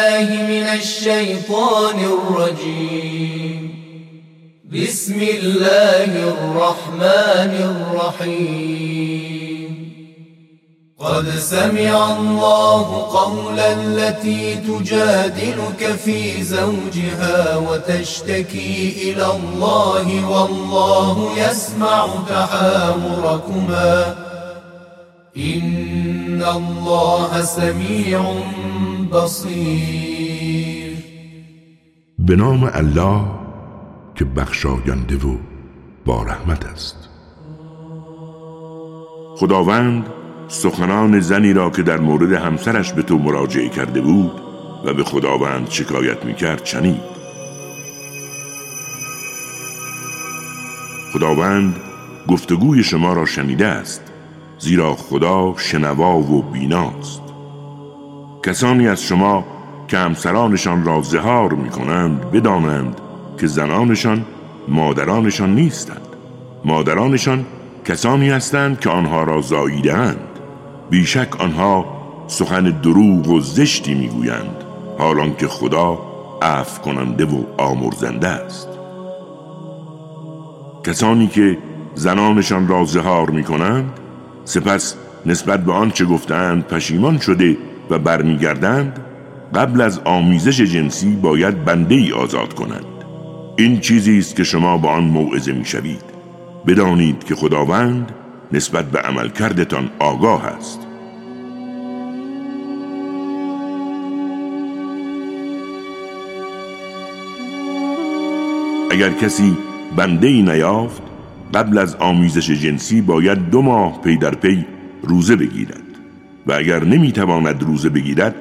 بالله من الشيطان الرجيم. بسم الله الرحمن الرحيم. قد سمع الله قولا التي تجادلك في زوجها وتشتكي إلى الله والله يسمع تحاوركما إن الله سميع بصير به نام الله که بخشاینده و با رحمت است. خداوند سخنان زنی را که در مورد همسرش به تو مراجعه کرده بود و به خداوند شکایت می‌کرد چنید خداوند گفتگوی شما را شنیده است زیرا خدا شنوا و بیناست. کسانی از شما که همسرانشان را زهار می کنند بدانند که زنانشان مادرانشان نیستند. مادرانشان کسانی هستند که آنها را زاییدهاند. بیشک آنها سخن دروغ و زشتی می‌گویند حالان که خدا عفو کننده و آمرزنده است. کسانی که زنانشان را زهار می کنند سپس نسبت به آنچه گفتند پشیمان شده و برمیگردند قبل از آمیزش جنسی باید بنده ای آزاد کنند. این چیزی است که شما با آن موعظه می‌شوید. بدانید که خداوند نسبت به عملکردتان آگاه است. اگر کسی بنده ای نیافت قبل از آمیزش جنسی باید دو ماه پی در پی روزه بگیرد. و اگر نمی‌تواند روزه بگیرد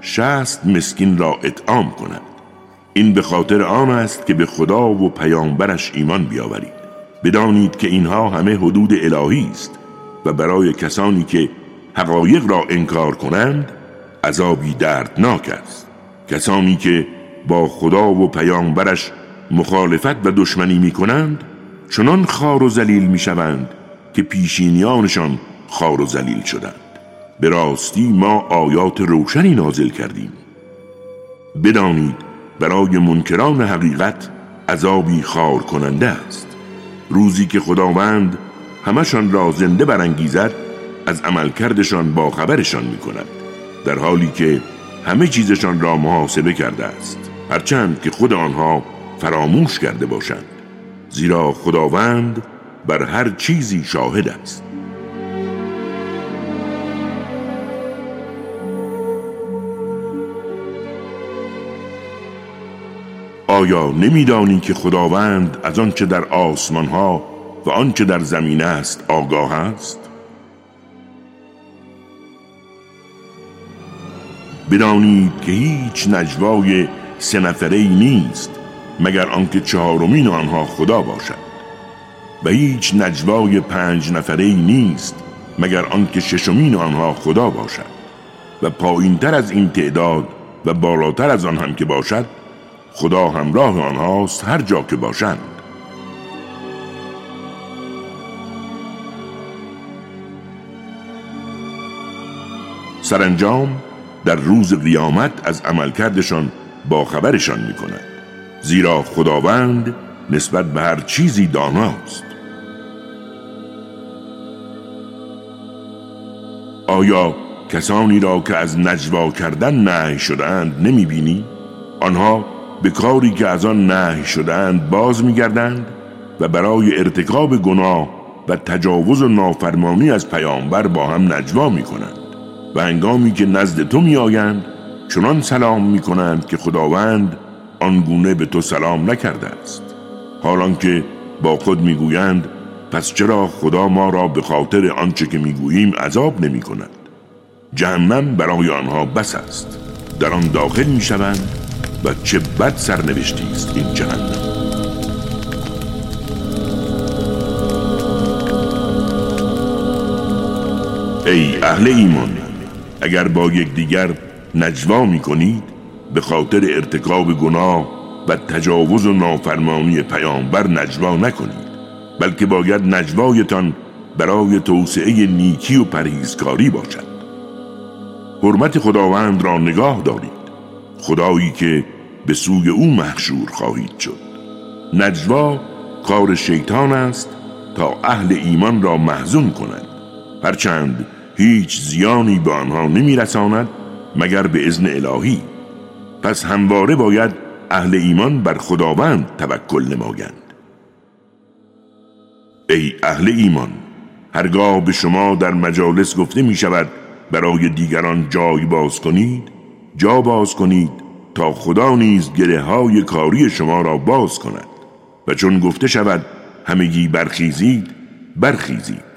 شست مسکین را اطعام کند. این به خاطر آن است که به خدا و پیامبرش ایمان بیاورید. بدانید که اینها همه حدود الهی است و برای کسانی که حقایق را انکار کنند عذابی دردناک است. کسانی که با خدا و پیامبرش مخالفت و دشمنی می کنند چنان خار و زلیل می شوند که پیشینیانشان خار و زلیل شدند. به راستی ما آیات روشنی نازل کردیم. بدانید برای منکران حقیقت عذابی خار کننده است. روزی که خداوند همشان را زنده برانگیزد از عملکردشان با خبرشان می کند در حالی که همه چیزشان را محاسبه کرده است. هرچند که خود آنها فراموش کرده باشند زیرا خداوند بر هر چیزی شاهد است. آیا نمیدانی که خداوند از آنچه در آسمان ها و آنچه در زمین است آگاه است؟ بدانید که هیچ نجوای سه نیست مگر آنکه چهارمین آنها خدا باشد. و هیچ نجوای پنج نفره نیست مگر آنکه ششمین آنها خدا باشد. و پایینتر از این تعداد و بالاتر از آن هم که باشد خدا همراه آنهاست هر جا که باشند سرانجام در روز قیامت از عملکردشان با خبرشان می کند زیرا خداوند نسبت به هر چیزی داناست آیا کسانی را که از نجوا کردن نهی شدهاند نمی بینی؟ آنها به کاری که از آن نهی شدهاند باز میگردند و برای ارتکاب گناه و تجاوز و نافرمانی از پیامبر با هم نجوا می کنند و هنگامی که نزد تو می آیند چنان سلام می کنند که خداوند آنگونه به تو سلام نکرده است. حالان که با خود می‌گویند پس چرا خدا ما را به خاطر آنچه که می‌گوییم عذاب نمی کند جهنم برای آنها بس است. در آن داخل می شوند و چه بد سرنوشتی است این جهنم ای اهل ایمان اگر با یکدیگر نجوا می کنید به خاطر ارتکاب گناه و تجاوز و نافرمانی پیامبر نجوا نکنید بلکه باید نجوایتان برای توسعه نیکی و پرهیزکاری باشد. حرمت خداوند را نگاه دارید. خدایی که به سوی او محشور خواهید شد. نجوا کار شیطان است تا اهل ایمان را محزون کند. هرچند هیچ زیانی به آنها نمیرساند مگر به ازن الهی. پس همواره باید اهل ایمان بر خداوند توکل نمایند. ای اهل ایمان هرگاه به شما در مجالس گفته می شود برای دیگران جای باز کنید جا باز کنید تا خدا نیز گره های کاری شما را باز کند. و چون گفته شود همگی برخیزید برخیزید.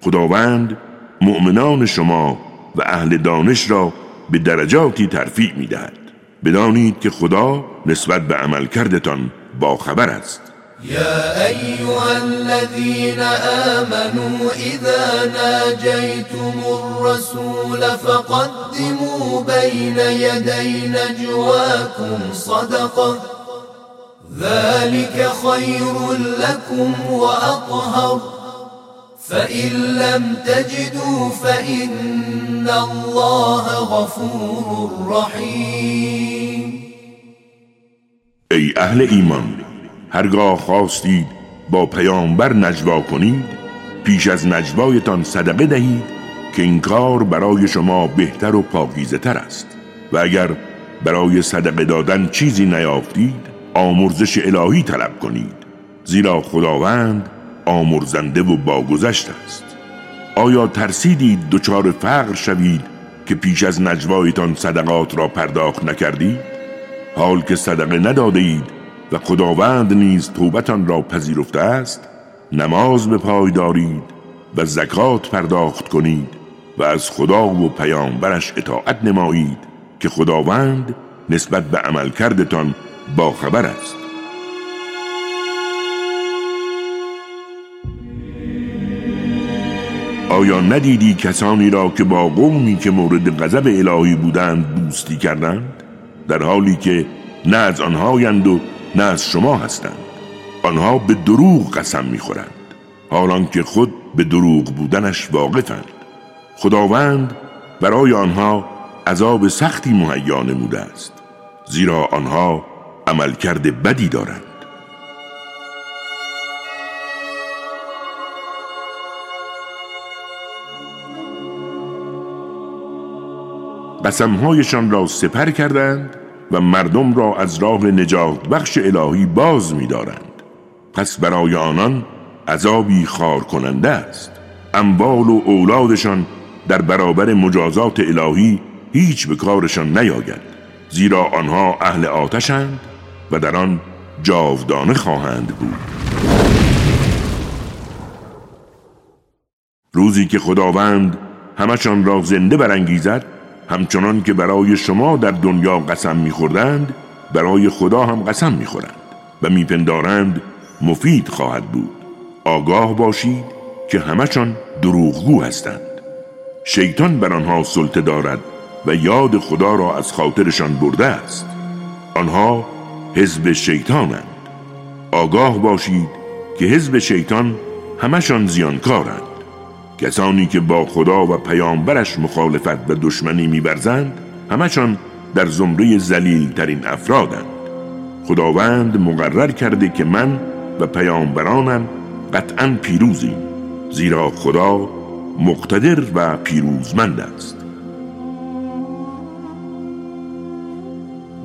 خداوند مؤمنان شما و اهل دانش را به درجاتی ترفیع می دهد بدانید که خدا نسبت به عمل کردتان با خبر است. يا أيها الذين آمنوا إذا ناجيتم الرسول فقدموا بين يدي نجواكم صدقة. ذلك خير لكم وأطهر. فإن لم تجدوا فإن الله غفور رحيم. أي أهل إيمان. هرگاه خواستید با پیامبر نجوا کنید پیش از نجوایتان صدقه دهید که این کار برای شما بهتر و پاکیزه تر است. و اگر برای صدقه دادن چیزی نیافتید آمرزش الهی طلب کنید. زیرا خداوند آمرزنده و باگذشت است. آیا ترسیدید دچار فقر شوید که پیش از نجوایتان صدقات را پرداخت نکردید؟ حال که صدقه نداده اید و خداوند نیز توبتان را پذیرفته است نماز به پای دارید و زکات پرداخت کنید و از خدا و پیامبرش اطاعت نمایید که خداوند نسبت به عمل کردتان با خبر است. آیا ندیدی کسانی را که با قومی که مورد غضب الهی بودند دوستی کردند؟ در حالی که نه از آنهایند و نه از شما هستند. آنها به دروغ قسم می‌خورند حالان که خود به دروغ بودنش واقفند. خداوند برای آنها عذاب سختی مهیا نموده است زیرا آنها عملکرد بدی دارند. قسمهایشان را سپر کردند و مردم را از راه نجات بخش الهی باز می‌دارند. پس برای آنان عذابی خار کننده است. اموال و اولادشان در برابر مجازات الهی هیچ به کارشان نیاید زیرا آنها اهل آتشند و در آن جاودانه خواهند بود. روزی که خداوند همشان را زنده برانگیزد همچنان که برای شما در دنیا قسم میخوردند برای خدا هم قسم می‌خورند و میپندارند مفید خواهد بود. آگاه باشید که همشان دروغگو هستند. شیطان بر آنها سلطه دارد و یاد خدا را از خاطرشان برده است. آنها حزب شیطانند. آگاه باشید که حزب شیطان همشان زیانکارند. کسانی که با خدا و پیامبرش مخالفت و دشمنی میورزند همشان در زمره زلیل ترین افرادند. خداوند مقرر کرده که من و پیامبرانم قطعا پیروزیم زیرا خدا مقتدر و پیروزمند است.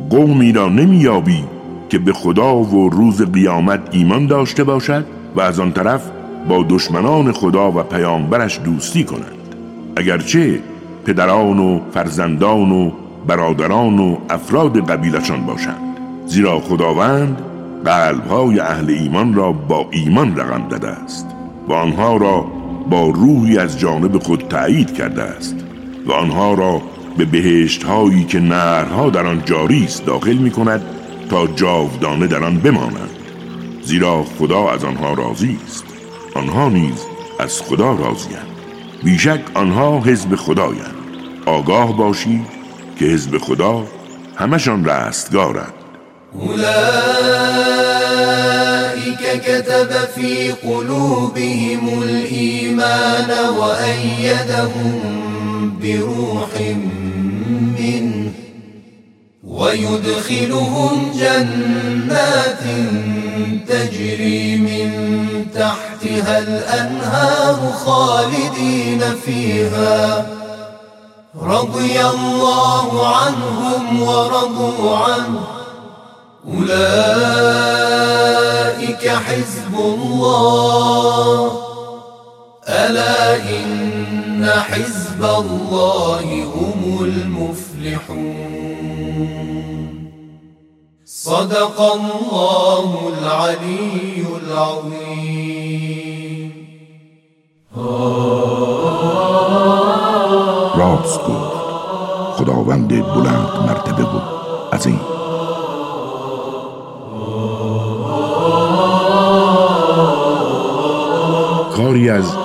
قومی را نمیابی که به خدا و روز قیامت ایمان داشته باشد و از آن طرف با دشمنان خدا و پیامبرش دوستی کنند. اگرچه پدران و فرزندان و برادران و افراد قبیلشان باشند. زیرا خداوند قلبهای اهل ایمان را با ایمان رقم داده است و آنها را با روحی از جانب خود تایید کرده است و آنها را به بهشت هایی که نهرها در آن جاری است داخل می کند تا جاودانه در آن بمانند. زیرا خدا از آنها راضی است. آنها نیز از خدا راضیند بیشک آنها حزب خدایند. آگاه باشید که حزب خدا همشان رستگارند. اولئك كتب في قلوبهم الإيمان وأيدهم بروح منه ويدخلهم جنات تجري من تحتها الأنهار خالدين فيها. رضي الله عنهم ورضوا عنه. أولئك حزب الله. ألا إن حزب الله هم المفلحون صدق الله العلي العظيم راست گفت خداوند بلند مرتبه از این. کاری از